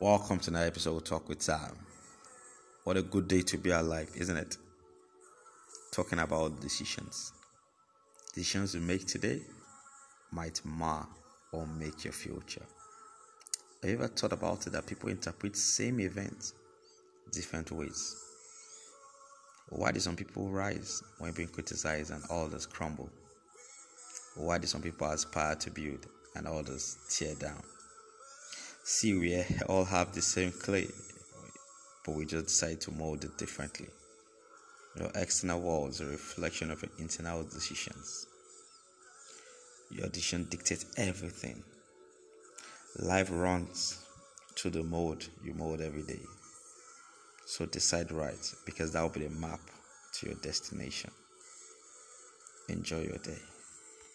Welcome to another episode of Talk with Sam. What a good day to be alive, isn't it? Talking about decisions. Decisions you make today might mar or make your future. Have you ever thought about it that people interpret same events different ways? Why do some people rise when being criticized and others crumble? Why do some people aspire to build and others tear down? See, we all have the same clay, but we just decide to mold it differently. Your external world is a reflection of your internal decisions. Your decision dictates everything. Life runs to the mode you mold every day. So decide right because that will be the map to your destination. Enjoy your day.